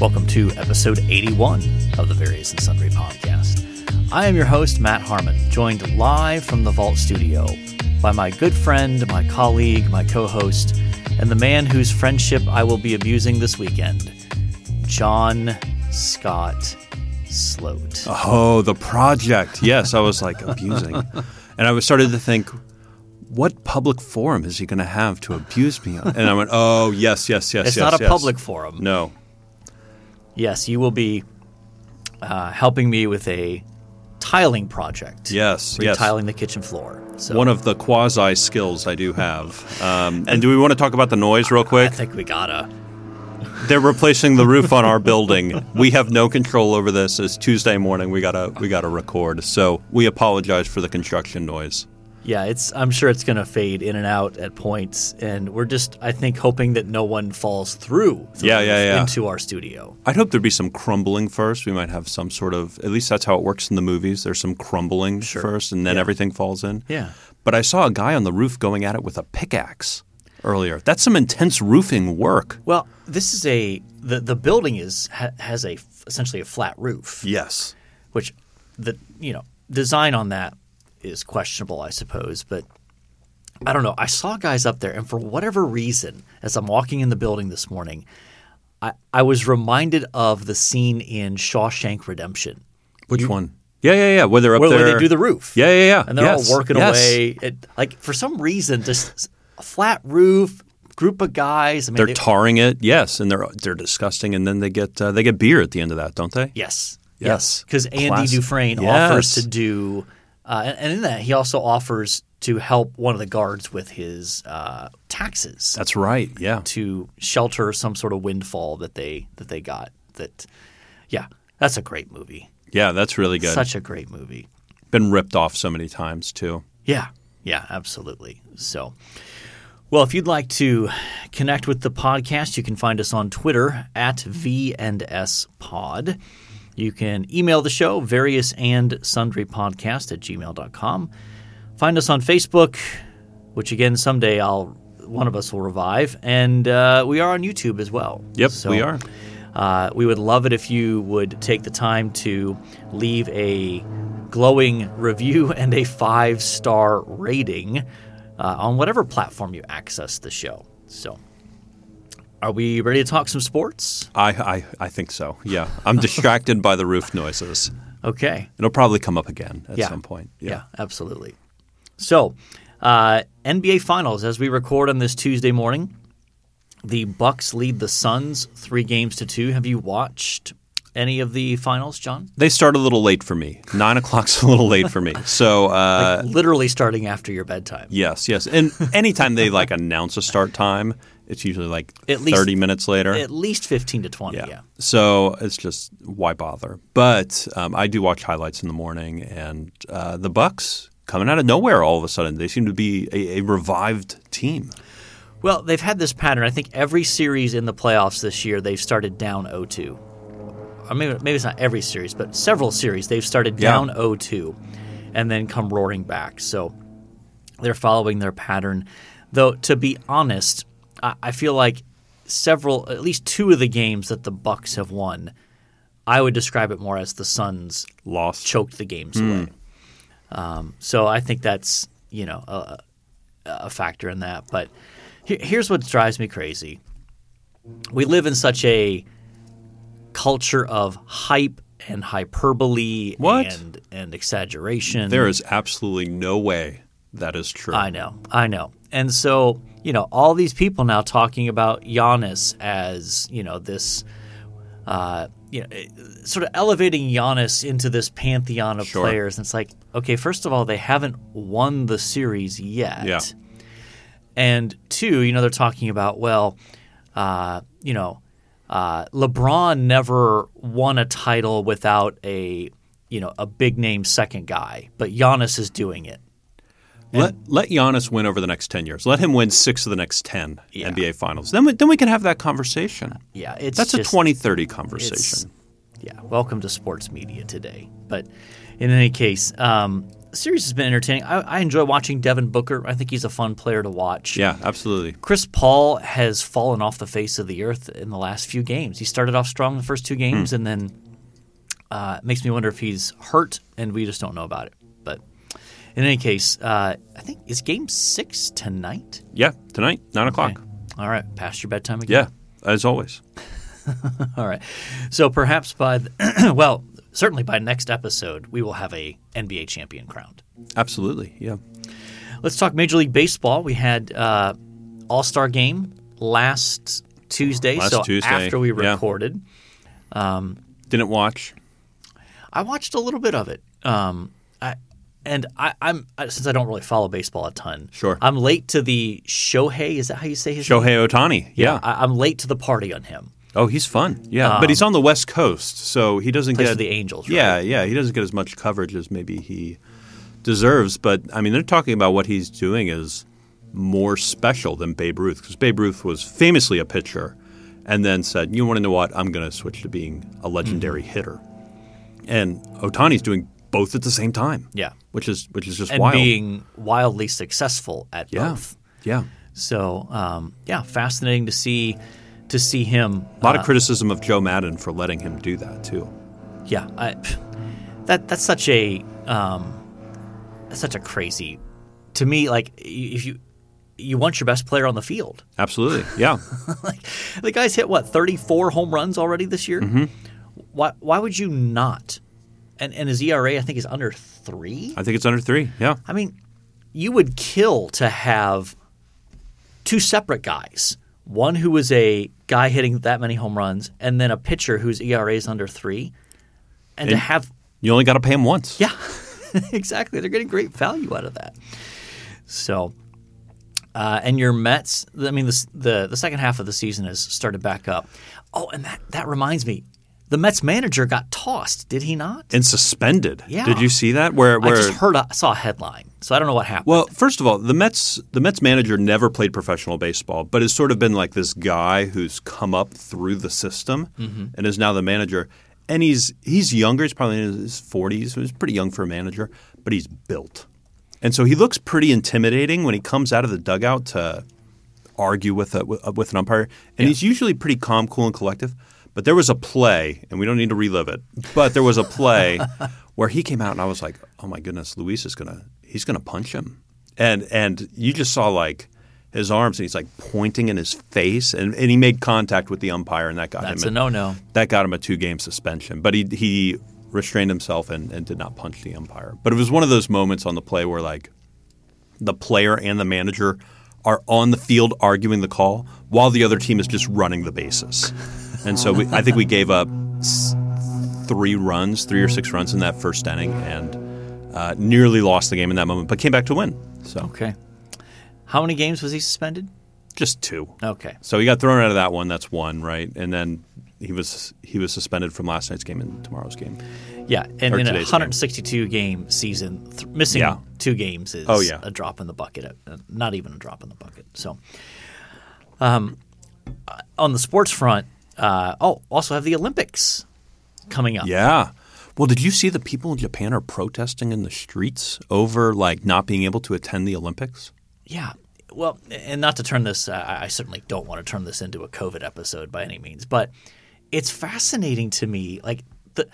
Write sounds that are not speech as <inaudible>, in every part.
Welcome to episode 81 of the Various and Sundry podcast. I am your host, Matt Harmon, joined live from the Vault Studio by my good friend, my colleague, my co host, and the man whose friendship I will be abusing this weekend, John Scott Sloat. Oh, the project. Yes, I was like abusing. and I was started to think, what public forum is he going to have to abuse me on? And I went, oh, yes, yes, yes, It's yes. not a yes. public forum. No. Yes, you will be uh, helping me with a tiling project. Yes, yes. Retiling the kitchen floor. So One of the quasi skills I do have. Um, and do we want to talk about the noise real quick? I think we gotta. They're replacing the roof on our building. We have no control over this. It's Tuesday morning. We gotta we gotta record. So we apologize for the construction noise. Yeah, it's. I'm sure it's gonna fade in and out at points, and we're just, I think, hoping that no one falls through. Yeah, yeah, yeah. Into our studio. I'd hope there'd be some crumbling first. We might have some sort of at least that's how it works in the movies. There's some crumbling first and then Yeah. everything falls in. Yeah. But I saw a guy on the roof going at it with a pickaxe earlier. That's some intense roofing work. Well, this is a the the building is ha, has a essentially a flat roof, Yes. which the you know design on that is questionable, I suppose, but. I don't know. I saw guys up there, and for whatever reason, as I'm walking in the building this morning, I, I was reminded of the scene in Shawshank Redemption. Which one? Yeah, yeah, yeah. Where they're up where, there. where they do the roof. Yeah, yeah, yeah. And they're Yes, all working yes. away. It, like for some reason, just a flat roof, group of guys. I mean, They're they- tarring it, yes, and they're they're disgusting, and then they get uh, they get beer at the end of that, don't they? yes, Yes. Because Andy Class- Dufresne Yes. offers to do, uh, and, and in that he also offers to help one of the guards with his uh, taxes That's right. Yeah. to shelter some sort of windfall that they that they got. That, yeah, that's a great movie. Yeah, that's really good. Such a great movie. Been ripped off so many times too. Yeah, yeah, absolutely. So, well, if you'd like to connect with the podcast, you can find us on Twitter at V and S Pod. You can email the show, various and sundry podcast at gmail.com. Find us on Facebook, which again, someday I'll one of us will revive. And uh, we are on YouTube as well. Yep, So, we are. uh, we would love it if you would take the time to leave a glowing review <laughs> and a five star rating uh, on whatever platform you access the show. So, are we ready to talk some sports? I, I I think so. Yeah, I'm <laughs> distracted by the roof noises. Okay. It'll probably come up again at Yeah. some point. Yeah, absolutely. So, uh, NBA Finals as we record on this Tuesday morning. The Bucks lead the Suns three games to two. Have you watched any of the finals, John? They start a little late for me. Nine <laughs> o'clock's a little late for me. So <laughs> uh, Literally starting after your bedtime. yes, yes. And anytime they like announce a start time, it's usually like At least- thirty minutes later. At least 15 to 20, yeah. So it's just why bother? But um, I do watch highlights in the morning, and uh, the Bucks coming out of nowhere all of a sudden. They seem to be a, a revived team. Well, they've had this pattern. I think every series in the playoffs this year, they've started down 0-2. Or maybe, maybe it's not every series, but several series, they've started Yeah. down 0-2 and then come roaring back. So they're following their pattern. Though, to be honest, I, I feel like several, at least two of the games that the Bucks have won, I would describe it more as the Suns Lost. choked the games away. Um, so I think that's you know a, a factor in that. But he- here's what drives me crazy: we live in such a culture of hype and hyperbole What? and and exaggeration. There is absolutely no way that is true. I know, I know. And so, you know, all these people now talking about Giannis as, you know, this, uh, you know, sort of elevating Giannis into this pantheon of Sure. players. And it's like, okay, first of all, they haven't won the series yet. Yeah. And two, you know, they're talking about, well, uh, you know, uh, LeBron never won a title without a, you know, a big name second guy, but Giannis is doing it. Let let Giannis win over the next ten years. Let him win six of the next ten Yeah. NBA Finals. Then we, then we can have that conversation. Yeah, it's That's just, a 2030 conversation. Yeah, welcome to sports media today. But in any case, um, the series has been entertaining. I, I enjoy watching Devin Booker. I think he's a fun player to watch. Yeah, absolutely. Chris Paul has fallen off the face of the earth in the last few games. He started off strong the first two games, and then uh, it makes me wonder if he's hurt, and we just don't know about it. In any case, uh, I think is Game Six tonight. Yeah, tonight, nine o'clock. Okay. All right, past your bedtime again. Yeah, as always. <laughs> All right. So perhaps by the, <clears throat> well, certainly by next episode, we will have a NBA champion crowned. Absolutely. Yeah. Let's talk Major League Baseball. We had uh, All Star Game last Tuesday. Last so Tuesday, after we yeah. recorded, Didn't watch. I watched a little bit of it. Um, I, and I, I'm since I don't really follow baseball a ton. Sure. I'm late to the Shohei. Is that how you say his name? Shohei Ohtani. Yeah. I, I'm late to the party on him. Oh, he's fun. Yeah, but he's on the West Coast, so he doesn't get the Angels, right? Yeah, yeah, he doesn't get as much coverage as maybe he deserves. But I mean, they're talking about what he's doing is more special than Babe Ruth because Babe Ruth was famously a pitcher, and then said, "You want to know what? I'm going to switch to being a legendary Mm-hmm. hitter." And Ohtani's doing both at the same time. Yeah. which is which is just And wild. being wildly successful at yeah, both. yeah. So um, yeah, fascinating to see to see him. A lot uh, of criticism of Joe Maddon for letting him do that too. yeah, I, that that's such a um, that's such a crazy to me. Like if you you want your best player on the field, Absolutely, yeah. <laughs> like the guy's hit what thirty four home runs already this year. Mm-hmm. Why why would you not? And and his ERA I think is under three. I think it's under three. Yeah. I mean, you would kill to have two separate guys. One who was a guy hitting that many home runs, and then a pitcher whose ERA is under three. And, to have, You only got to pay him once. yeah, <laughs> exactly. They're getting great value out of that. So, uh, and your Mets, I mean, the, the the second half of the season has started back up. Oh, and that, that reminds me, the Mets manager got tossed, did he not? and suspended. Yeah. Did you see that? Where I just heard, I saw a headline, so I don't know what happened. well, first of all, the Mets the Mets manager never played professional baseball, but has sort of been like this guy who's come up through the system Mm-hmm. and is now the manager. And he's he's younger. He's probably in his forties. So he's pretty young for a manager, but he's built, and so he looks pretty intimidating when he comes out of the dugout to argue with a, with, with an umpire. And he's usually pretty calm, cool, and collective. But there was a play, and we don't need to relive it. But there was a play <laughs> where he came out, and I was like, "Oh my goodness, Luis is gonna he's gonna punch him," and and you just saw like his arms, and he's like pointing in his face, and, and he made contact with the umpire, and that got That's him a no-no. that got him a two game suspension. But he he restrained himself and, and did not punch the umpire. But it was one of those moments on the play where like the player and the manager are on the field arguing the call while the other team is just running the bases. And so we, I think we gave up three runs, three or six runs in that first inning, and uh, nearly lost the game in that moment, but came back to win. So Okay. How many games was he suspended? just two. Okay. So he got thrown out of that one. That's one, right? And then he was he was suspended from last night's game and tomorrow's game. Yeah, and Or in a today's game. 162 game season, th- missing Yeah. two games is Oh, yeah. a drop in the bucket. uh, not even a drop in the bucket. So, um, uh, on the sports front, uh, oh, also have the Olympics coming up. Yeah. Well, did you see the people in Japan are protesting in the streets over like not being able to attend the Olympics? Yeah. Well, and not to turn this, uh, I certainly don't want to turn this into a COVID episode by any means, but it's fascinating to me. Like the,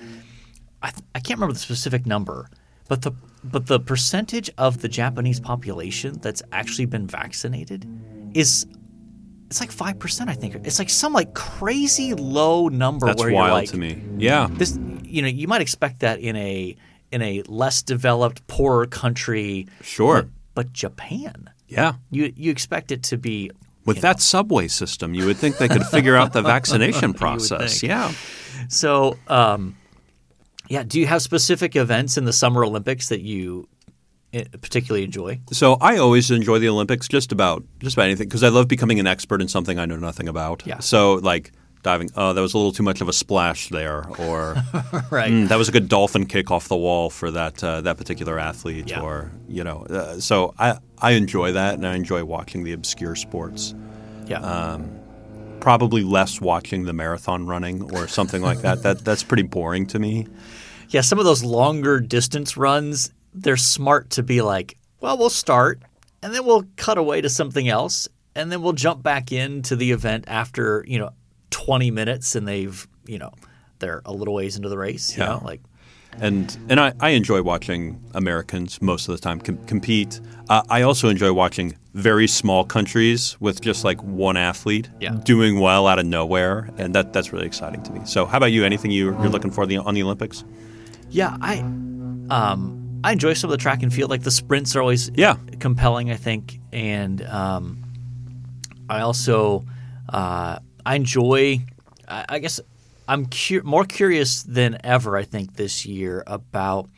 I, I can't remember the specific number, but the but the percentage of the Japanese population that's actually been vaccinated is it's like five percent. I think it's like some like crazy low number. That's where wild like, to me. Yeah. This, you know, you might expect that in a in a less developed, poorer country. Sure. but, but Japan. Yeah. You you expect it to be With that subway system, you would think they could figure out the <laughs> vaccination process. Yeah. so. Um, yeah. Do you have specific events in the Summer Olympics that you particularly enjoy? So I always enjoy the Olympics, just about just about anything, because I love becoming an expert in something I know nothing about. Yeah. So like diving, oh, that was a little too much of a splash there, or <laughs> Right. "Mm, that was a good dolphin kick off the wall for that uh, that particular athlete, Yeah. or you know. Uh, so I I enjoy that, and I enjoy watching the obscure sports. Yeah. uh, Probably less watching the marathon running or something like that. That that's pretty boring to me. <laughs> yeah. Some of those longer distance runs, they're smart to be like, well, we'll start and then we'll cut away to something else and then we'll jump back into the event after, you know, 20 minutes and they've, you know, they're a little ways into the race, you Yeah. know, like and and I, I enjoy watching Americans most of the time com- compete. Uh, I also enjoy watching very small countries with just like one athlete Yeah. doing well out of nowhere, and that that's really exciting to me. So, how about you? Anything you, you're looking for the, on the Olympics? Yeah, I um I enjoy some of the track and field. Like the sprints are always Yeah. compelling, I think, and um, I also uh, I enjoy. I, I guess I'm cu- more curious than ever. I think this year about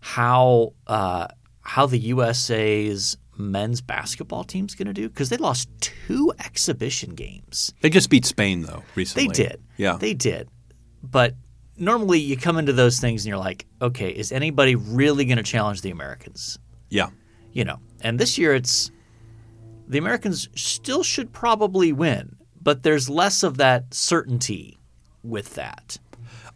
how uh, how the USA's men's basketball team's going to do because they lost two exhibition games. They just beat Spain though recently. They did. Yeah. They did. But normally you come into those things and you're like, okay, is anybody really going to challenge the Americans? yeah. You know, and this year it's the Americans still should probably win, but there's less of that certainty with that.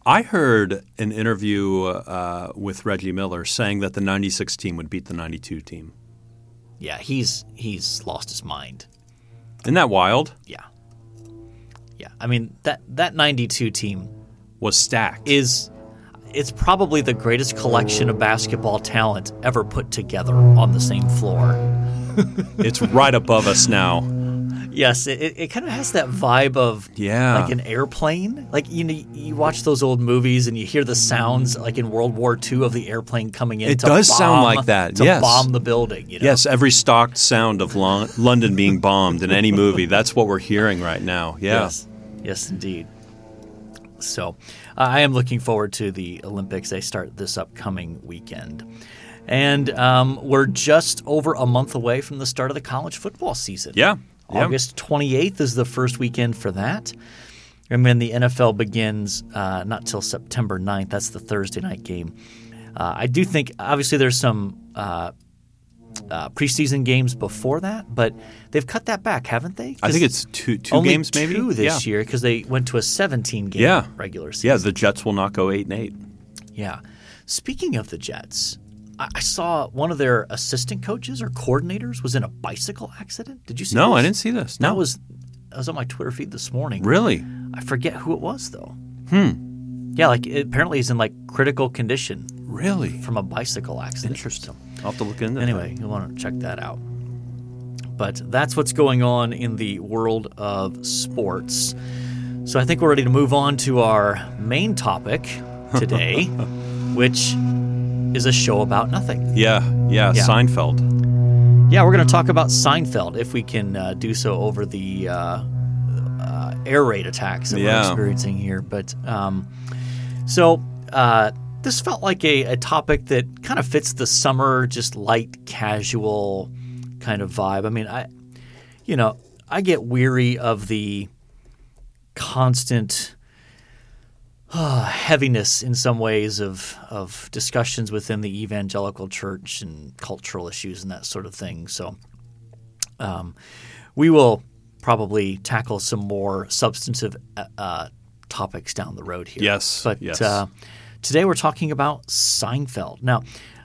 I heard an interview uh, with Reggie Miller saying that the '96 team would beat the '92 team. Yeah, he's he's lost his mind. Isn't that wild? Yeah. Yeah. I mean, that that 92 team Was stacked. is it's probably the greatest collection of basketball talent ever put together on the same floor. <laughs> it's right above us now. Yes, it, it kind of has that vibe of Yeah. like an airplane. Like you know, you watch those old movies and you hear the sounds like in World War II of the airplane coming in. It to does sound like that, to yes. bomb the building. You know? Yes, every stocked sound of Lon- London being bombed in any movie. That's what we're hearing right now. Yeah. Yes, yes, indeed. So, uh, I am looking forward to the Olympics. They start this upcoming weekend. And um, we're just over a month away from the start of the college football season. Yeah. Yeah. August 28th is the first weekend for that. And then the NFL begins uh, not till September 9th. That's the Thursday night game. Uh, I do think, obviously, there's some uh, uh, preseason games before that, but they've cut that back, haven't they? I think it's two two games maybe. two this yeah. year because they went to a 17 game Yeah. regular season. Yeah, the Jets will not go eight and eight. Yeah. Speaking of the Jets, I, I saw one of their assistant coaches or coordinators was in a bicycle accident. Did you see? No, this? I didn't see this. No. That was I was on my Twitter feed this morning. really. I forget who it was though. Hmm. Yeah, like it, apparently he's in like critical condition Really from a bicycle accident. interesting. I'll have to look into Anyway, you'll want to check that out. But that's what's going on in the world of sports. So I think we're ready to move on to our main topic <laughs> today, which is a show about nothing. Yeah, yeah, Yeah. Seinfeld. Yeah, we're going to talk about Seinfeld if we can uh, do so over the uh, uh, air raid attacks that we're experiencing here. But um, so uh, this felt like a, a topic that kind of fits the summer, just light, casual kind of vibe. I mean, I, you know, I get weary of the constant uh, heaviness in some ways of of discussions within the evangelical church and cultural issues and that sort of thing. So, um, we will probably tackle some more substantive uh, uh, topics down the road here. Yes, but yes. Uh, today we're talking about Seinfeld. Now,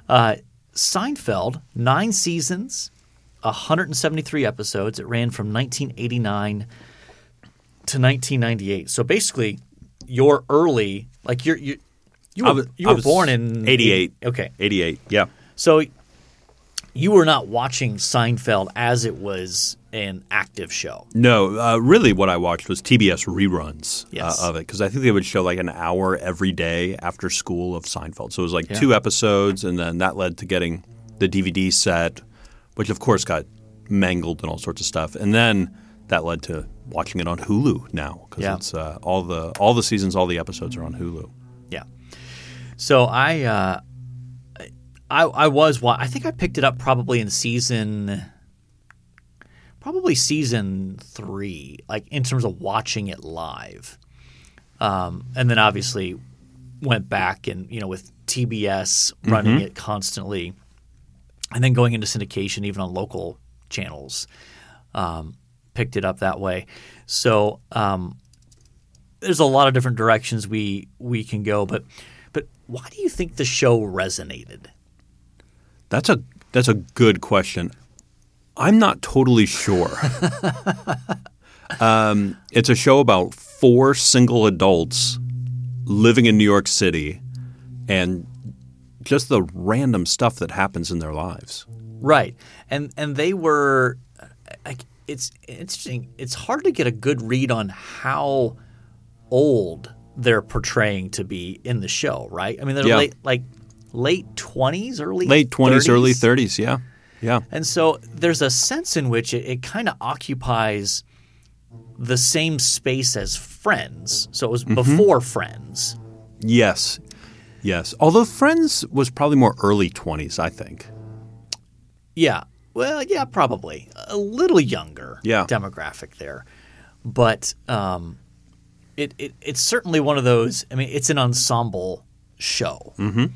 uh, Seinfeld nine seasons, 173 episodes. It ran from 1989 to 1998. So basically, you're early. Like you're you. You were, was- you were born in 88. Okay, 88. Yeah. so you were not watching Seinfeld as it was an active show. No, uh, really, what I watched was TBS reruns Yes. uh, of it because I think they would show like an hour every day after school of Seinfeld. So it was like Yeah. two episodes, and then that led to getting the DVD set, which of course got mangled and all sorts of stuff, and then that led to watching it on Hulu now because Yeah. it's uh, all the all the seasons, all the episodes are on Hulu. Yeah. So I, uh, I, I was. wa- I think I picked it up probably in season, probably season three, like in terms of watching it live, um, and then obviously went back and you know with TBS running it constantly, and then going into syndication even on local channels, um, picked it up that way. So. Um, there's a lot of different directions we we can go, but but why do you think the show resonated? That's a that's a good question. I'm not totally sure. <laughs> um, it's a show about four single adults living in New York City, and just the random stuff that happens in their lives. Right, and and they were like it's interesting. It's hard to get a good read on how old they're portraying to be in the show. Right? I mean, they're Yeah. late, like late twenties, early Late 20s, 30s. early 30s, yeah. Yeah. And so there's a sense in which it, it kind of occupies the same space as Friends. So it was Mm-hmm. before Friends. Yes. Yes. Although Friends was probably more early 20s, I think. Yeah. Well, yeah, probably a little younger Yeah. demographic there, but um, it, it it's certainly one of those. I mean, it's an ensemble show, mm-hmm.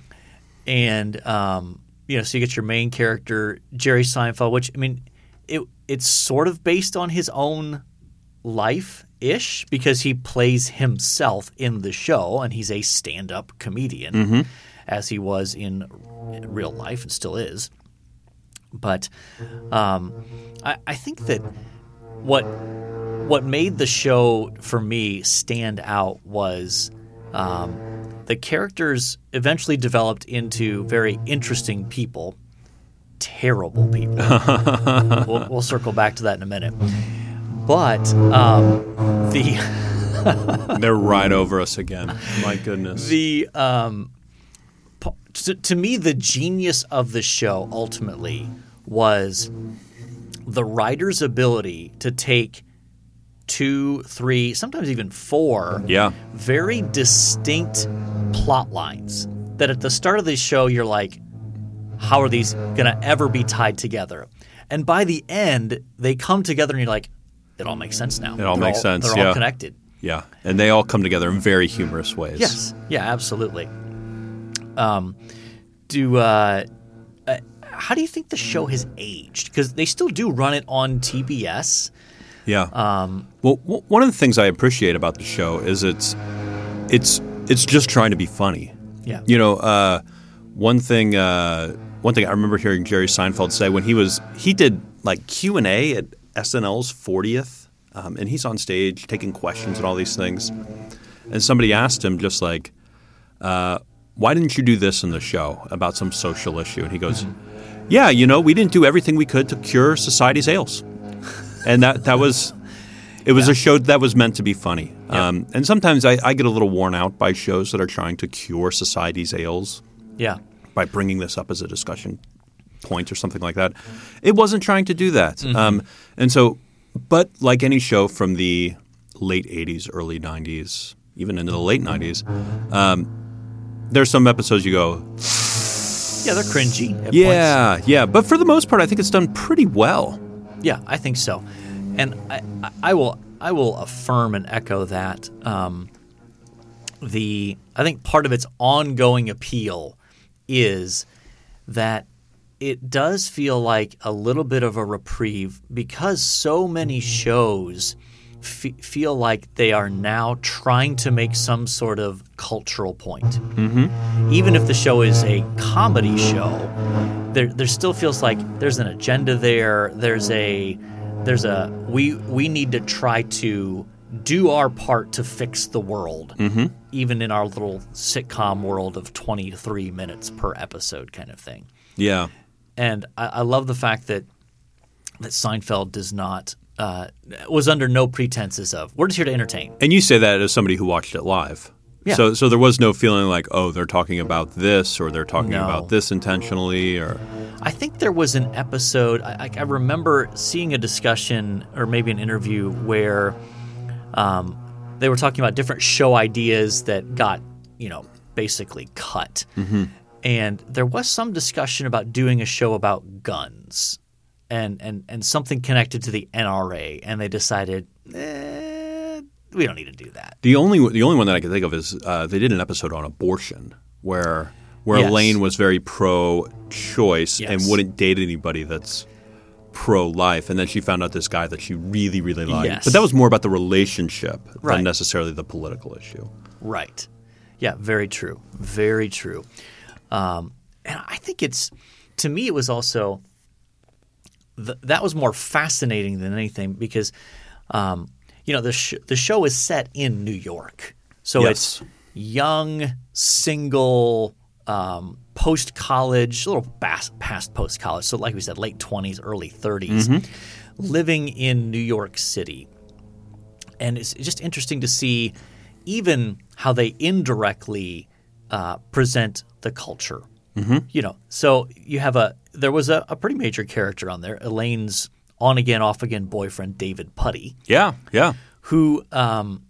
And um, you know, so you get your main character Jerry Seinfeld, which I mean, it it's sort of based on his own life ish because he plays himself in the show, and he's a stand up comedian, as he was in real life and still is. But um, I, I think that what what made the show for me stand out was um, the characters eventually developed into very interesting people, terrible people. <laughs> we'll, we'll circle back to that in a minute. But um, the <laughs> They're right over us again. My goodness. the um, to, to me the genius of the show ultimately was the writer's ability to take two three sometimes even four yeah. very distinct plot lines that at the start of the show you're like how are these going to ever be tied together and by the end they come together and you're like it all makes sense now It all They're makes sense, they're yeah. all connected Yeah. And they all come together in very humorous ways. Yes. Yeah, absolutely. Um, do uh, uh, how do you think the show has aged? Because they still do run it on TBS. Yeah. Um, well, w- one of the things I appreciate about the show is it's it's it's just trying to be funny. Yeah. You know, uh, one thing uh, one thing I remember hearing Jerry Seinfeld say when he was he did like Q and A at SNL's 40th, um, and he's on stage taking questions and all these things, and somebody asked him just like, uh, "Why didn't you do this in the show about some social issue?" And he goes, "Yeah, you know, we didn't do everything we could to cure society's ails." and that that was it was a show that was meant to be funny. Um, and sometimes I, I get a little worn out by shows that are trying to cure society's ails Yeah. by bringing this up as a discussion point or something like that. It wasn't trying to do that. Um, and so, but like any show from the late '80s, early '90s, even into the late '90s, um, there's some episodes you go, Yeah, they're cringy. At points. yeah, yeah. But for the most part, I think it's done pretty well. Yeah, I think so, and I, I- will I will affirm and echo that. Um, the I think part of its ongoing appeal is that it does feel like a little bit of a reprieve because so many shows f- feel like they are now trying to make some sort of cultural point. Mm-hmm. Even if the show is a comedy show, there there still feels like there's an agenda there. There's a there's a we we need to try to do our part to fix the world, mm-hmm. even in our little sitcom world of 23 minutes per episode kind of thing. Yeah, And I, I love the fact that that Seinfeld does not uh, was under no pretenses of we're just here to entertain. And you say that as somebody who watched it live. Yeah. So, so there was no feeling like, oh, they're talking about this or they're talking No. about this intentionally, or I think there was an episode. I, I- remember seeing a discussion or maybe an interview where um, they were talking about different show ideas that got, you know, basically cut. And there was some discussion about doing a show about guns and, and, and something connected to the NRA. And they decided, eh, we don't need to do that. the only the only one that I can think of is uh, they did an episode on abortion where where Yes. Elaine was very pro-choice and wouldn't date anybody that's pro-life, and then she found out this guy that she really really liked. Yes. But that was more about the relationship Right. than necessarily the political issue. Right. Yeah, very true. Very true. Um, and I think it's to me, it was also th- that was more fascinating than anything because, um, you know, the sh- the show is set in New York, so Yes. it's young, single, um, post college, a little bas- past post college. So, like we said, late twenties, early 30s living in New York City, and it's just interesting to see even how they indirectly uh, present the culture. Mm-hmm. You know, so you have a there was a, a pretty major character on there, Elaine's on again, off again boyfriend, David Puddy, Yeah, yeah. who um,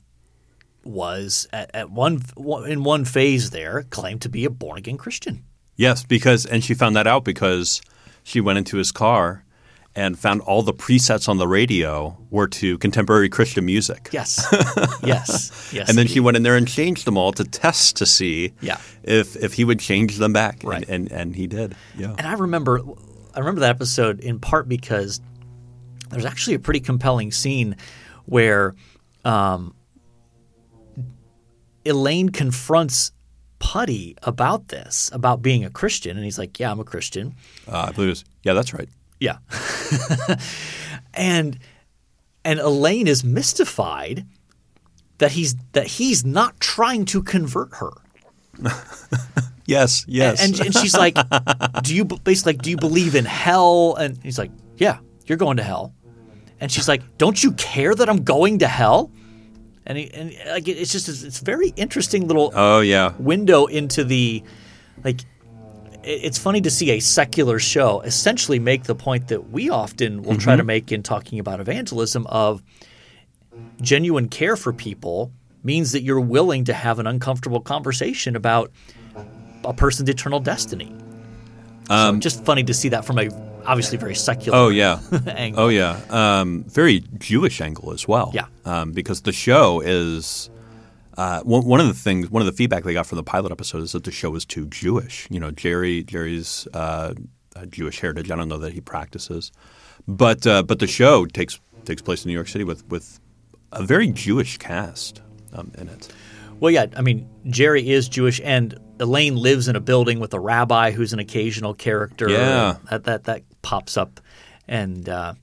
was at, at one in one phase there claimed to be a born again Christian. Yes, because and she found that out because she went into his car and found all the presets on the radio were to contemporary Christian music. Yes, <laughs> yes, yes. And then she went in there and changed them all to test to see Yeah. if if he would change them back. Right. And, and and he did. Yeah. And I remember, I remember that episode in part because there's actually a pretty compelling scene where um, Elaine confronts Puddy about this, about being a Christian, and he's like, "Yeah, I'm a Christian." Uh, I believe it was, yeah, that's right. Yeah, <laughs> and and Elaine is mystified that he's that he's not trying to convert her. <laughs> Yes, yes. And, and she's like, "Do you basically like, do you believe in hell?" And he's like, "Yeah, you're going to hell." And she's like, "Don't you care that I'm going to hell?" And he, and like it's just it's very interesting little oh yeah. window into the like. It's funny to see a secular show essentially make the point that we often will try to mm-hmm. make in talking about evangelism of genuine care for people means that you're willing to have an uncomfortable conversation about a person's eternal destiny. so um, just funny to see that from a obviously very secular Oh yeah. <laughs> angle. Oh yeah, um, very Jewish angle as well. Yeah. um, because the show is uh, one, one of the things, one of the feedback they got from the pilot episode is that the show is too Jewish. You know, Jerry Jerry's uh, Jewish heritage. I don't know that he practices, but uh, but the show takes takes place in New York City with with a very Jewish cast um, in it. Well, yeah, I mean, Jerry is Jewish, and Elaine lives in a building with a rabbi who's an occasional character. Yeah. that that, that pops up, and uh,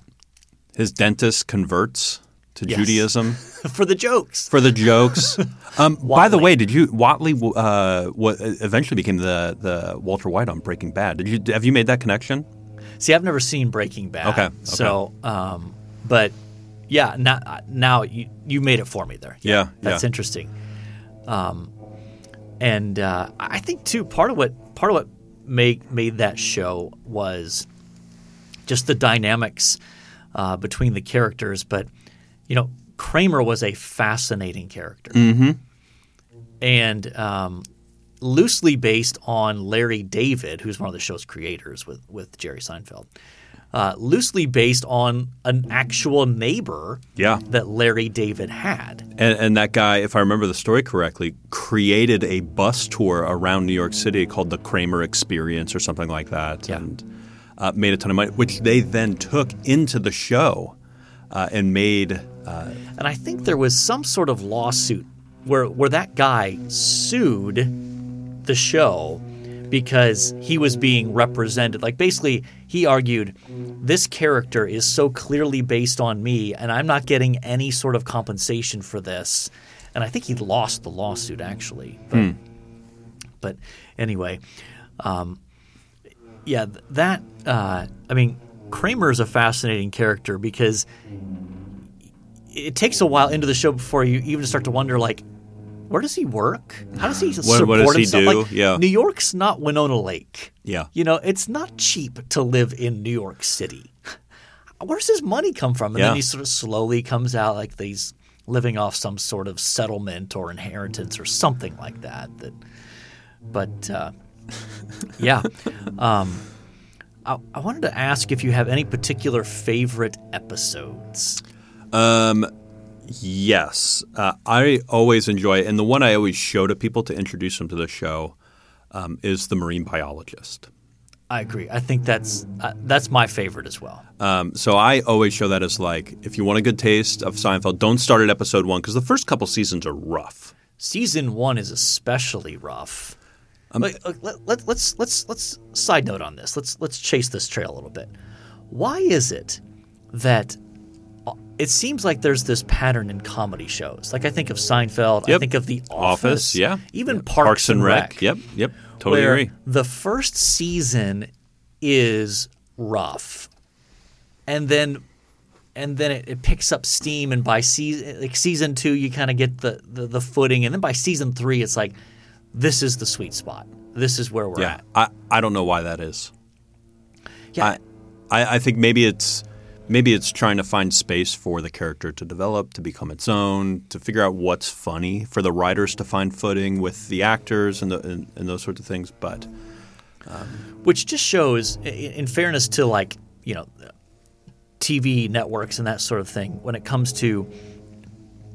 His dentist converts to Yes. Judaism. <laughs> for the jokes. for the jokes. <laughs> Um, by the way, did you Whatley? Uh, what eventually became the the Walter White on Breaking Bad? Did you have you made that connection? See, I've never seen Breaking Bad. Okay, okay. So, um, but yeah, now, now you, you made it for me there. Yeah, That's yeah. interesting. Um, and uh, I think too part of what part of what made made that show was just the dynamics uh, between the characters. But you know, Kramer was a fascinating character, mm-hmm. and um, loosely based on Larry David, who's one of the show's creators with with Jerry Seinfeld. Uh, loosely based on an actual neighbor Yeah. that Larry David had. And, and that guy, if I remember the story correctly, created a bus tour around New York City called the Kramer Experience or something like that, Yeah. and uh, made a ton of money, which they then took into the show uh, and made. Uh, And I think there was some sort of lawsuit where where that guy sued the show because he was being represented. Like basically he argued this character is so clearly based on me and I'm not getting any sort of compensation for this. And I think he lost the lawsuit actually. But, but anyway, um, yeah, that uh, I mean Kramer is a fascinating character because it takes a while into the show before you even start to wonder like where does he work how does he <sighs> support what does he himself do? like Yeah. new york's not winona lake yeah. you know it's not cheap to live in new york city <sighs> where's his money come from and Yeah. then he sort of slowly comes out like he's living off some sort of settlement or inheritance or something like that that but uh, yeah um, I, I wanted to ask if you have any particular favorite episodes Um, yes, uh, I always enjoy, and the one I always show to people to introduce them to the show um, is the marine biologist. I agree. I think that's uh, that's my favorite as well. Um, so I always show that as like, if you want a good taste of Seinfeld, don't start at episode one because the first couple seasons are rough. Season one is especially rough. Like, uh, let, let, let's let's let's side note on this. Let's let's chase this trail a little bit. Why is it that uh, it seems like there's this pattern in comedy shows? Like I think of Seinfeld. I think of The Office. Office, yeah. Even Yeah. Parks, and Rec. Yep, yep. Totally where agree. The first season is rough, and then and then it, it picks up steam. And by season like season two, you kind of get the, the the footing, and then by season three, it's like this is the sweet spot. This is where we're Yeah, at. I, I don't know why that is. Yeah, I, I, I think maybe it's maybe it's trying to find space for the character to develop, to become its own, to figure out what's funny, for the writers to find footing with the actors and, the, and, and those sorts of things. But um, which just shows, i- in fairness to like you know, TV networks and that sort of thing, when it comes to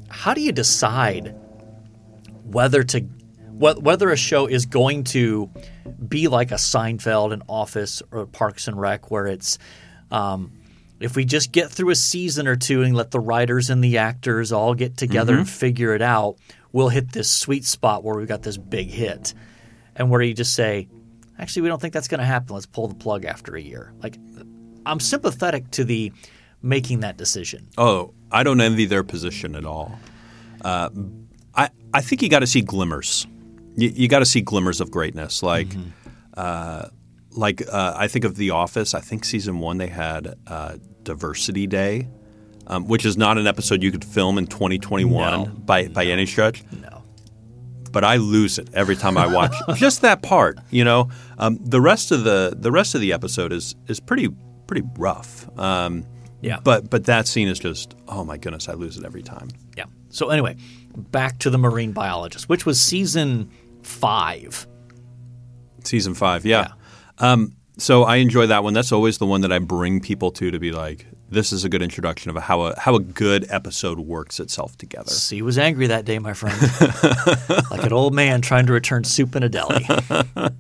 how do you decide whether to whether a show is going to be like a Seinfeld, an Office, or Parks and Rec, where it's um, if we just get through a season or two and let the writers and the actors all get together and figure it out, we'll hit this sweet spot where we've got this big hit, and where you just say, actually, we don't think that's going to happen. Let's pull the plug after a year. Like, I'm sympathetic to the making that decision. oh, I don't envy their position at all. Uh, I I think you got to see glimmers. You, you got to see glimmers of greatness, like. Uh, like uh, I think of The Office. I think season one they had uh, Diversity Day, um, which is not an episode you could film in 2021 No. by by any stretch. No. But I lose it every time I watch <laughs> just that part. You know, um, the rest of the the rest of the episode is is pretty pretty rough. Um, Yeah. But but that scene is just oh my goodness, I lose it every time. Yeah. So anyway, back to the marine biologist, which was season five. Season five, yeah. Um, so I enjoy that one. That's always the one that I bring people to to be like, this is a good introduction of how a how a good episode works itself together. sea was angry that day, my friend, <laughs> like an old man trying to return soup in a deli. <laughs>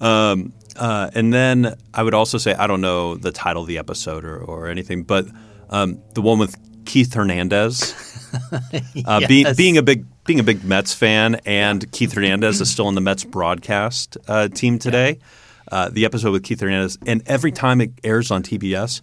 Uh, and then I would also say I don't know the title of the episode or, or anything, but um, the one with Keith Hernandez. <laughs> Uh, Yes. being a big being a big Mets fan, and Keith Hernandez is still on the Mets broadcast uh, team today. Uh, the episode with Keith Hernandez, and every time it airs on TBS,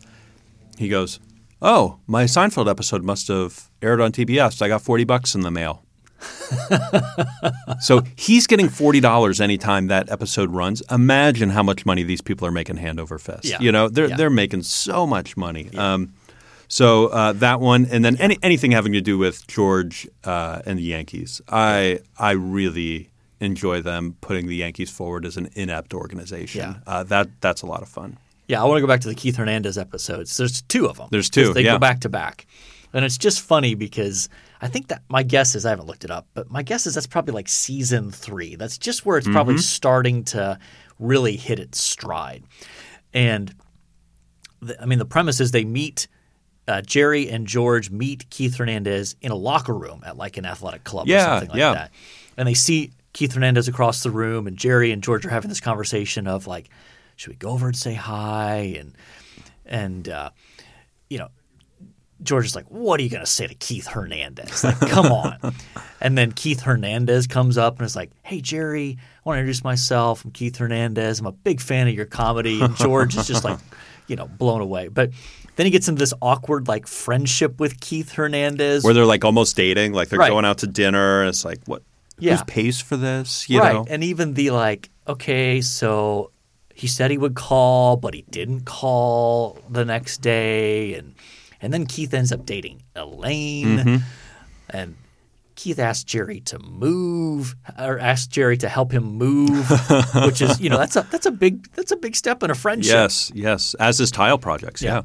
he goes, "Oh, my Seinfeld episode must have aired on TBS. I got forty bucks in the mail." <laughs> so he's getting forty dollars anytime that episode runs. Imagine how much money these people are making hand over fist. Yeah. You know, they're Yeah. they're making so much money. Um, so uh, that one, and then any, anything having to do with George uh, and the Yankees, I I really enjoy them putting the Yankees forward as an inept organization. Yeah. Uh, that that's a lot of fun. Yeah, I want to go back to the Keith Hernandez episodes. There's two of them. There's two, They yeah. go back to back. And it's just funny because I think that my guess is I haven't looked it up, but my guess is that's probably like season three. That's just where it's Mm-hmm. probably starting to really hit its stride. And the, I mean, the premise is they meet uh, Jerry and George meet Keith Hernandez in a locker room at like an athletic club or Yeah, something like yeah. that. And they see Keith Hernandez across the room, and Jerry and George are having this conversation of like, should we go over and say hi? And and uh, you know, George is like, what are you going to say to Keith Hernandez? Like, come <laughs> on. And then Keith Hernandez comes up and is like, hey, Jerry, I want to introduce myself. I'm Keith Hernandez. I'm a big fan of your comedy. And George is just like, you know, blown away. But then he gets into this awkward, like, friendship with Keith Hernandez. Where they're like almost dating, like they're Right. going out to dinner, and it's like, what? Yeah. Who pays for this? You right. know, And even the, like, okay, so he said he would call, but he didn't call the next day. And, and then Keith ends up dating Elaine. Mm-hmm. And Keith asked Jerry to move, or asked Jerry to help him move, which is, you know, that's a that's a big that's a big step in a friendship. yes, yes. As is tile projects. Yeah. Yeah,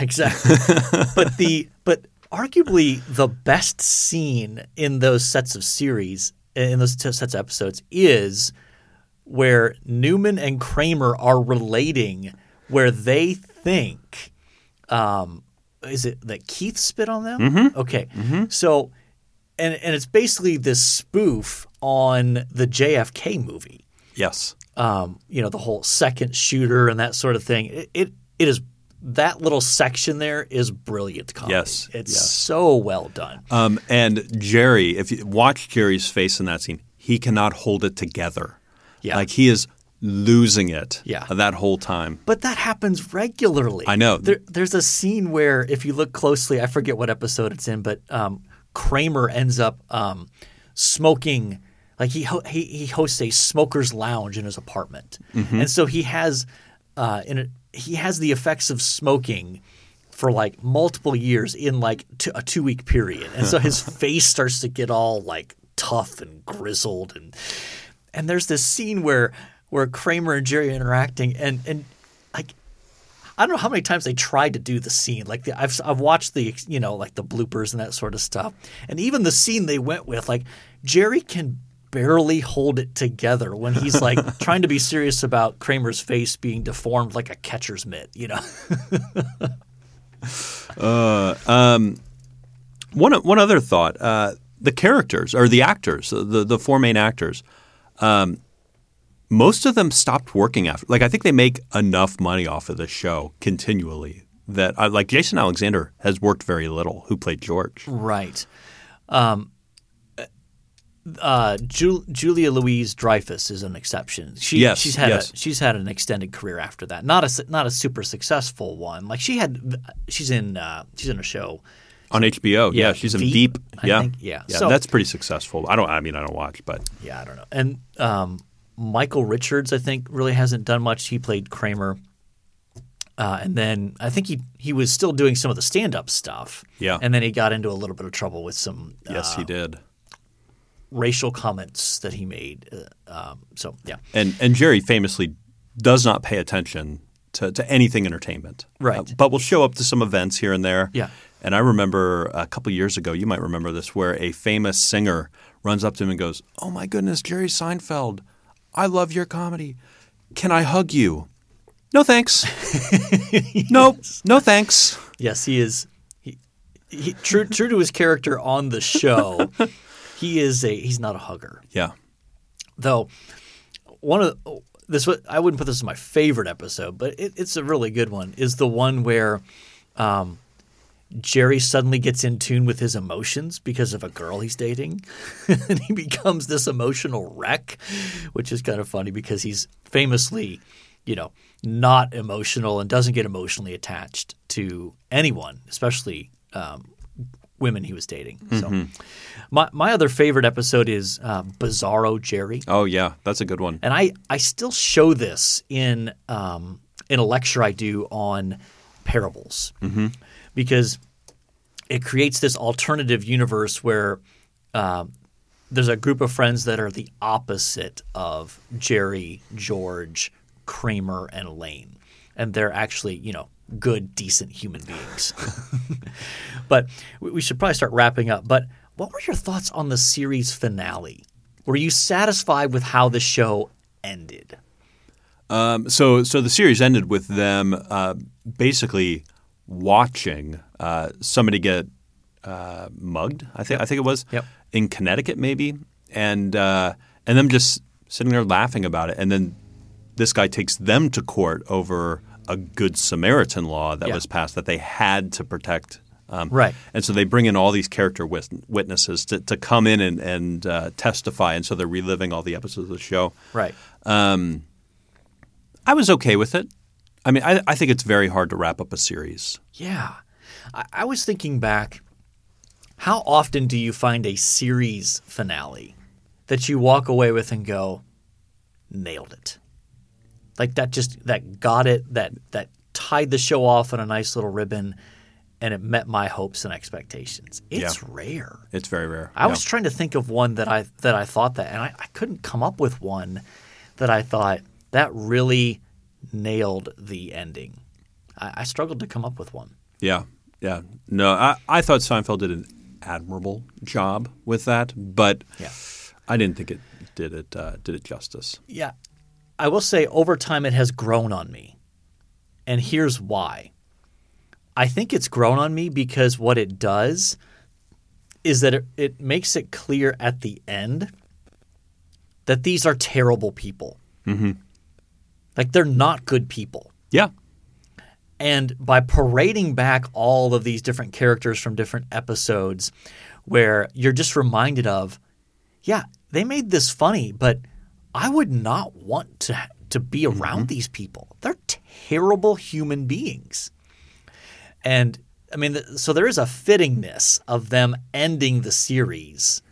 exactly. but the <laughs> but arguably the best scene in those sets of series in those sets of episodes is where Newman and Kramer are relating where they think um is it that Keith spit on them? Mm-hmm. Okay. So and and it's basically this spoof on the JFK movie Yes. um, you know, the whole second shooter and that sort of thing. It it, it is that little section there is brilliant comedy. Yes, it's yes. so well done. Um, and Jerry, if you watch Jerry's face in that scene, he cannot hold it together. Yeah. Like he is losing it Yeah. that whole time. But that happens regularly. I know. There, there's a scene where, if you look closely, I forget what episode it's in, but um, Kramer ends up um, smoking. Like he, ho- he he hosts a smokers lounge in his apartment, Mm-hmm. and so he has uh, in a, he has the effects of smoking for like multiple years in like t- a two week period, and so his <laughs> face starts to get all like tough and grizzled, and and there's this scene where where Kramer and Jerry are interacting, and and like I don't know how many times they tried to do the scene. Like the, I've I've watched the you know like the bloopers and that sort of stuff, and even the scene they went with, like Jerry can barely hold it together when he's like <laughs> trying to be serious about Kramer's face being deformed like a catcher's mitt. You know, <laughs> Um, One one other thought: uh, the characters or the actors, the the four main actors. Um, most of them stopped working after. Like I think they make enough money off of the show continually that uh, like Jason Alexander has worked very little. Who played George? right? Um, uh, Ju- Julia Louis-Dreyfus is an exception. She, Yes, she's had yes. a, she's had an extended career after that. Not a not a super successful one. Like she had, she's in uh, she's in a show. On HBO, yeah, Yeah, she's in Veep, Deep. I yeah, think, yeah. yeah. So- that's pretty successful. I don't. I mean, I don't watch, but Yeah, I don't know. And um, Michael Richards, I think, really hasn't done much. He played Kramer. Uh, and then I think he, he was still doing some of the stand up stuff. Yeah. And then he got into a little bit of trouble with some yes, uh, he did. Racial comments that he made. Uh, um, so, yeah. And and Jerry famously does not pay attention to, to anything entertainment. Right. Uh, but will show up to some events here and there. Yeah. And I remember a couple years ago, you might remember this, where a famous singer runs up to him and goes, "Oh my goodness, Jerry Seinfeld, I love your comedy. Can I hug you?" No thanks. <laughs> Nope. No thanks. Yes, he is. He, he, true, true to his character on the show, he is a he's not a hugger. Yeah. though one of the, this I wouldn't put this as my favorite episode, but it, it's a really good one. Is the one where um, Jerry suddenly gets in tune with his emotions because of a girl he's dating, <laughs> and he becomes this emotional wreck, which is kind of funny because he's famously, you know, not emotional and doesn't get emotionally attached to anyone, especially um, women he was dating. So, my my other favorite episode is uh, Bizarro Jerry, Oh yeah, that's a good one. and I I still show this in um, in a lecture I do on parables because it creates this alternative universe where um, there's a group of friends that are the opposite of Jerry, George, Kramer, and Elaine. and they're actually you know good, decent human beings. <laughs> but we should probably start wrapping up. But what were your thoughts on the series finale? Were you satisfied with how the show ended? Um, so, so the series ended with them uh, basically watching uh, somebody get uh, mugged. I think I think it was Yep. in Connecticut, maybe, and uh, and them just sitting there laughing about it. And then this guy takes them to court over a Good Samaritan law that Yeah. was passed that they had to protect. Um, Right. And so they bring in all these character wit- witnesses to, to come in and, and uh, testify. And so they're reliving all the episodes of the show. Right. I was okay with it. I mean, I, I think it's very hard to wrap up a series. Yeah. I, I was thinking back how often do you find a series finale that you walk away with and go, nailed it? Like that just that got it, that that tied the show off on a nice little ribbon and it met my hopes and expectations. It's Yeah. rare. It's very rare. I was trying to think of one that I that I thought that, and I, I couldn't come up with one that I thought that really nailed the ending. I, I struggled to come up with one. yeah, yeah. No, I, I thought Seinfeld did an admirable job with that, but Yeah. I didn't think it did it uh, did it justice. Yeah, I will say over time it has grown on me, and here's why. I think it's grown on me because what it does is that it, it makes it clear at the end that these are terrible people. Mm-hmm. Like they're not good people. Yeah, And by parading back all of these different characters from different episodes, where you're just reminded of, yeah, they made this funny, but I would not want to to be mm-hmm. around these people. They're terrible human beings. And I mean, so there is a fittingness of them ending the series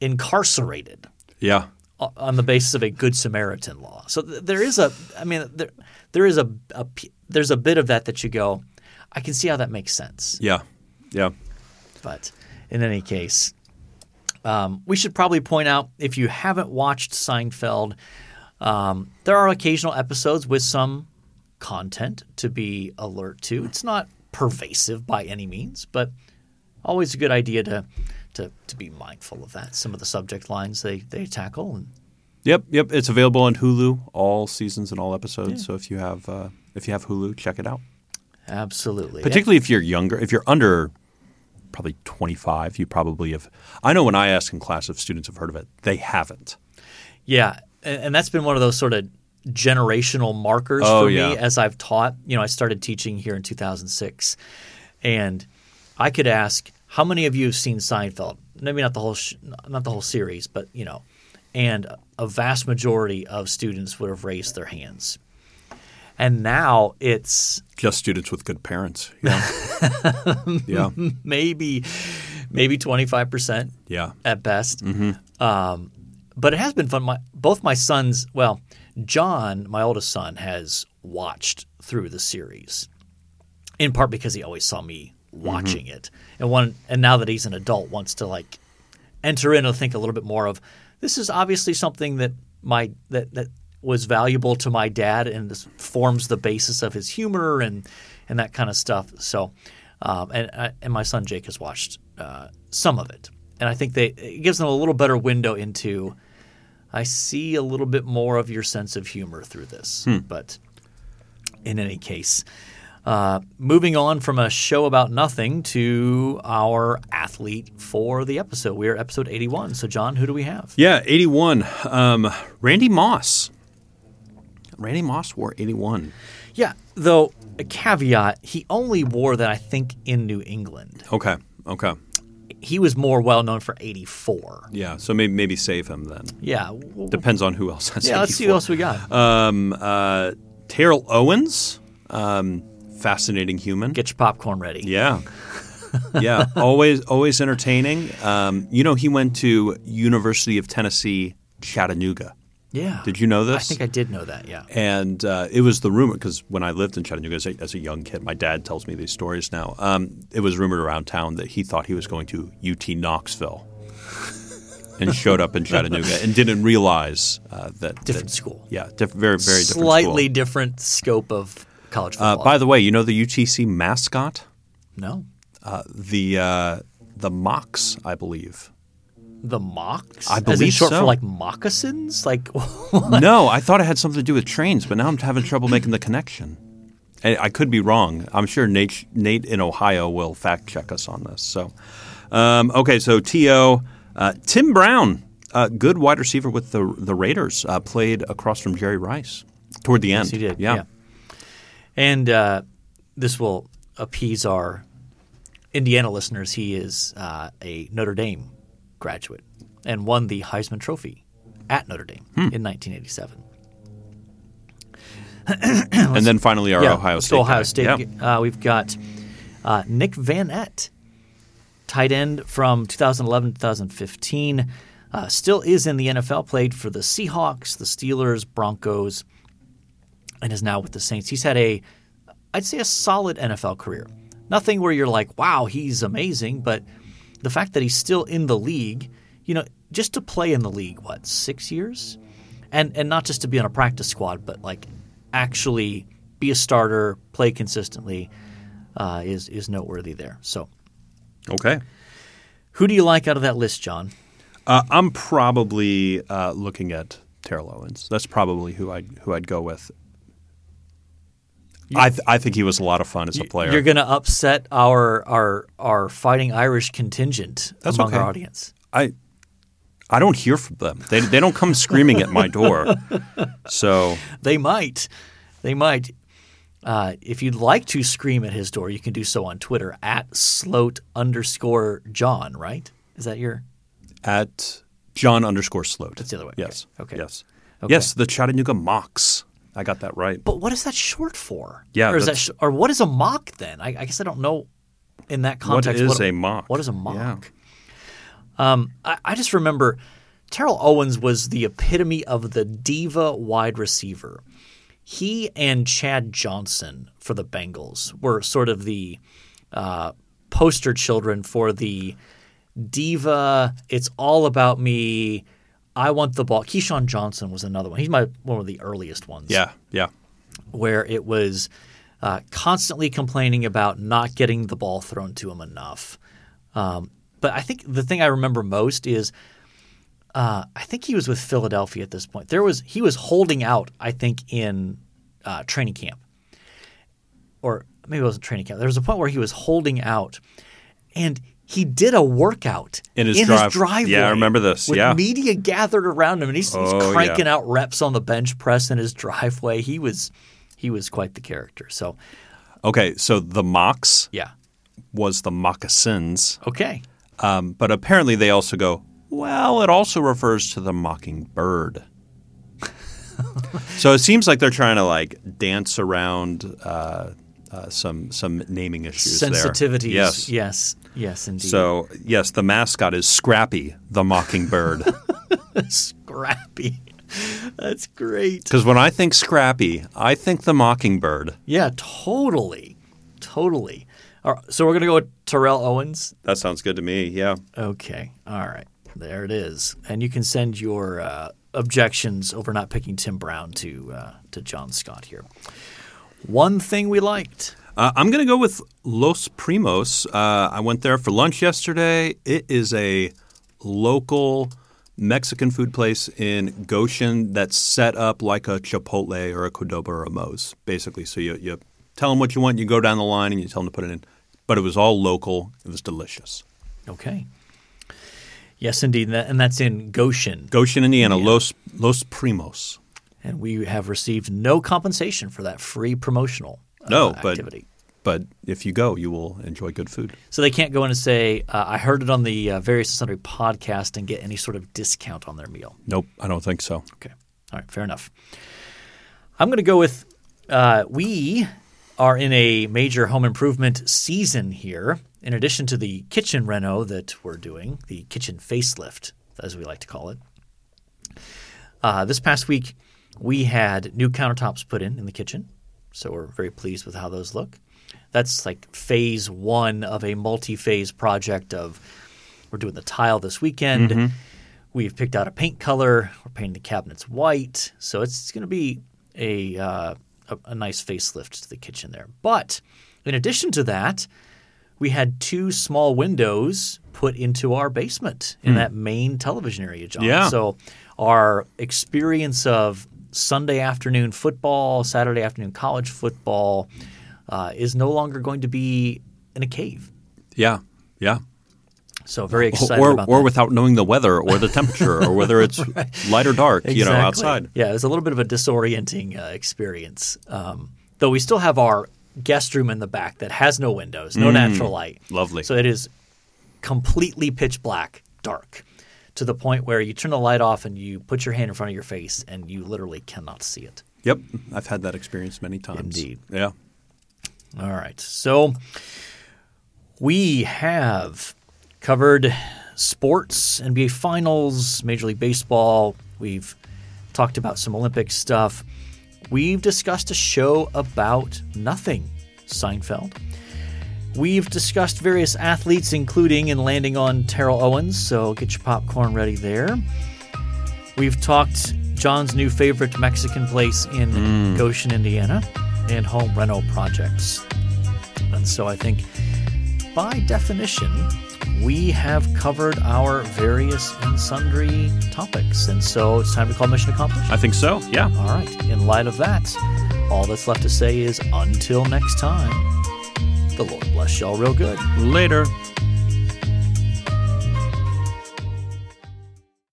incarcerated Yeah. on the basis of a good Samaritan law. So there is a, I mean, there there is a, a there's a bit of that that you go, I can see how that makes sense. Yeah. Yeah. But in any case, um, we should probably point out if you haven't watched Seinfeld, um, there are occasional episodes with some content to be alert to. It's not pervasive by any means, but always a good idea to to, to be mindful of that. Some of the subject lines they, they tackle and Yep, yep. It's available on Hulu, all seasons and all episodes. So if you have uh, if you have Hulu, check it out. absolutely. Particularly if you're younger, if you're under probably 25, you probably have. I know when I ask in class if students have heard of it, they haven't. Yeah, and, that's been one of those sort of generational markers Oh, for yeah. me as I've taught. You know, I started teaching here in 2006, and I could ask, "How many of you have seen Seinfeld?" Maybe not the whole, sh- not the whole series, but you know, and a vast majority of students would have raised their hands. And now it's Just students with good parents. Yeah. <laughs> yeah. maybe, maybe 25 percent Yeah. at best. Um, but it has been fun. My, both my sons, well, John, my oldest son, has watched through the series, in part because he always saw me watching it, and one, and now that he's an adult, wants to like enter in and think a little bit more of this is obviously something that my that that was valuable to my dad and this forms the basis of his humor and and that kind of stuff. So, um, and and my son Jake has watched uh, some of it, and I think they it gives them a little better window into. I see a little bit more of your sense of humor through this, but in any case. Uh, moving on from a show about nothing to our athlete for the episode. We are episode 81. So, John, who do we have? Yeah, 81. Um, Randy Moss. Randy Moss wore 81. Yeah, though, a caveat, he only wore that, I think, in New England. Okay. Okay. He was more well known for 84. Yeah. So maybe maybe save him then. Yeah. Depends on who else has yeah, let's see who else we got. Um, uh, Terrell Owens, um, fascinating human. Get your popcorn ready. yeah, yeah, always always entertaining. Um, you know, he went to University of Tennessee, Chattanooga. Yeah. Did you know this? I think I did know that, yeah. and uh, it was the rumor because when I lived in Chattanooga as a, as a young kid, my dad tells me these stories now. Um, it was rumored around town that he thought he was going to UT Knoxville. <laughs> And showed up in Chattanooga and didn't realize uh, that Different that- school. Yeah, diff- very very different. school. Slightly different scope of college Uh, by the way, you know the UTC mascot, no. uh, the uh, the Mocs, I believe. The mocks? I As in believe short so. for like moccasins? <laughs> Like, no, I thought it had something to do with trains, but now I'm having trouble making the connection. I, I could be wrong. I'm sure Nate, Nate in Ohio will fact check us on this. So, um, okay, so To uh, Tim Brown, uh, good wide receiver with the the Raiders, uh, played across from Jerry Rice toward the end. Yes, he did. Yeah. And uh, this will appease our Indiana listeners. He is uh, a Notre Dame graduate and won the Heisman Trophy at Notre Dame Hmm. in 1987. <clears throat> and then finally our yeah, Ohio State. Ohio. State. Yeah. Uh, we've got uh, Nick Vannett, tight end from 2011 2015. Uh, still is in the NFL, played for the Seahawks, the Steelers, Broncos, and is now with the Saints. He's had a, I'd say, a solid NFL career. Nothing where you're like, wow, he's amazing, but the fact that he's still in the league, you know, just to play in the league, what, six years? And, and not just to be on a practice squad, but like actually be a starter, play consistently, uh, is, is noteworthy there. So, Okay. who do you like out of that list, John? Uh, I'm probably uh, looking at Terrell Owens. That's probably who I who I'd go with. I th- I think he was a lot of fun as a player. You're going to upset our our our Fighting Irish contingent That's among our audience. I I don't hear from them. They they don't come screaming at my door. <laughs> So They might. They might. Uh, if you'd like to scream at his door, you can do so on Twitter at sloat underscore John, right? Is that your at John underscore Sloat. That's the other way. Yes. Okay. Yes. Yes, the Chattanooga Mocs. I got that right. But what is that short for? Yeah, or is that sh- or what is a mock then? I, I guess I don't know in that What context. is a mock? What is a mock? Yeah. Um, I, I just remember Terrell Owens was the epitome of the diva wide receiver. He and Chad Johnson for the Bengals were sort of the uh, poster children for the diva. It's all about me. I want the ball. Keyshawn Johnson was another one. He's my one of the earliest ones Yeah, yeah. where it was uh, constantly complaining about not getting the ball thrown to him enough. Um, but I think the thing I remember most is uh, I think he was with Philadelphia at this point. There was he was holding out. I think in uh, training camp, or maybe it wasn't training camp. There was a point where he was holding out, and he did a workout In his drive- driveway. Yeah, I remember this. With Yeah. media gathered around him, and he's, he's Oh, cranking yeah. out reps on the bench press in his driveway. He was he was quite the character. So Okay, so the Mocs yeah, was the moccasins, okay, um, but apparently they also go. Well, it also refers to the mockingbird. <laughs> so it seems like they're trying to like dance around uh, uh, some some naming issues there. sensitivities. Yes. yes, yes, indeed. So yes, the mascot is Scrappy, the mockingbird. <laughs> scrappy. That's great. Because when I think Scrappy, I think the mockingbird. Yeah, totally, totally. All right, so we're gonna go with Terrell Owens. That sounds good to me. Yeah. Okay, all right, there it is. And you can send your uh, objections over not picking Tim Brown to uh, to John Scott here. One thing we liked. Uh, I'm going to go with Los Primos. Uh, I went there for lunch yesterday. It is a local Mexican food place in Goshen that's set up like a Chipotle or a Qdoba or a Moe's, basically. So you, you tell them what you want, you go down the line, and you tell them to put it in. But it was all local. It was delicious. Okay. Yes, indeed, and that's in Goshen. Goshen, Indiana, Los Los Primos. And we have received no compensation for that free promotional uh, No, but activity. but if you go, you will enjoy good food. So they can't go in and say, uh, "I heard it on the uh, various sundry podcast" and get any sort of discount on their meal. Nope, I don't think so. Okay, all right, fair enough. I'm going to go with uh, we are in a major home improvement season here. In addition to the kitchen reno that we're doing, the kitchen facelift, as we like to call it. Uh, this past week, we had new countertops put in in the kitchen, so we're very pleased with how those look. That's like phase one of a multi-phase project. Of we're doing the tile this weekend. We've picked out a paint color. We're painting the cabinets white, so it's, going to be a, uh, a a nice facelift to the kitchen there. But in addition to that, we had two small windows put into our basement in that main television area, John. Yeah. So our experience of Sunday afternoon football, Saturday afternoon college football uh, is no longer going to be in a cave. Yeah, yeah. So very excited or about or that. without knowing the weather or the temperature or whether it's <laughs> light or dark, you know, outside. Yeah, it was a little bit of a disorienting uh, experience. Um, though we still have our guest room in the back that has no windows, no natural light. Mm. lovely. So it is completely pitch black, dark, to the point where you turn the light off and you put your hand in front of your face and you literally cannot see it. Yep, I've had that experience many times. Indeed. Yeah. All right. So we have covered sports, NBA Finals, Major League Baseball. We've talked about some Olympic stuff. We've discussed a show about nothing, Seinfeld. We've discussed various athletes, including and landing on Terrell Owens, so get your popcorn ready there. We've talked John's new favorite Mexican place in mm. Goshen, Indiana, and home reno projects. And so I think by definition, we have covered our various and sundry topics. And so it's time to call mission accomplished. I think so. Yeah. All right. In light of that, all that's left to say is until next time, the Lord bless y'all real good. Later.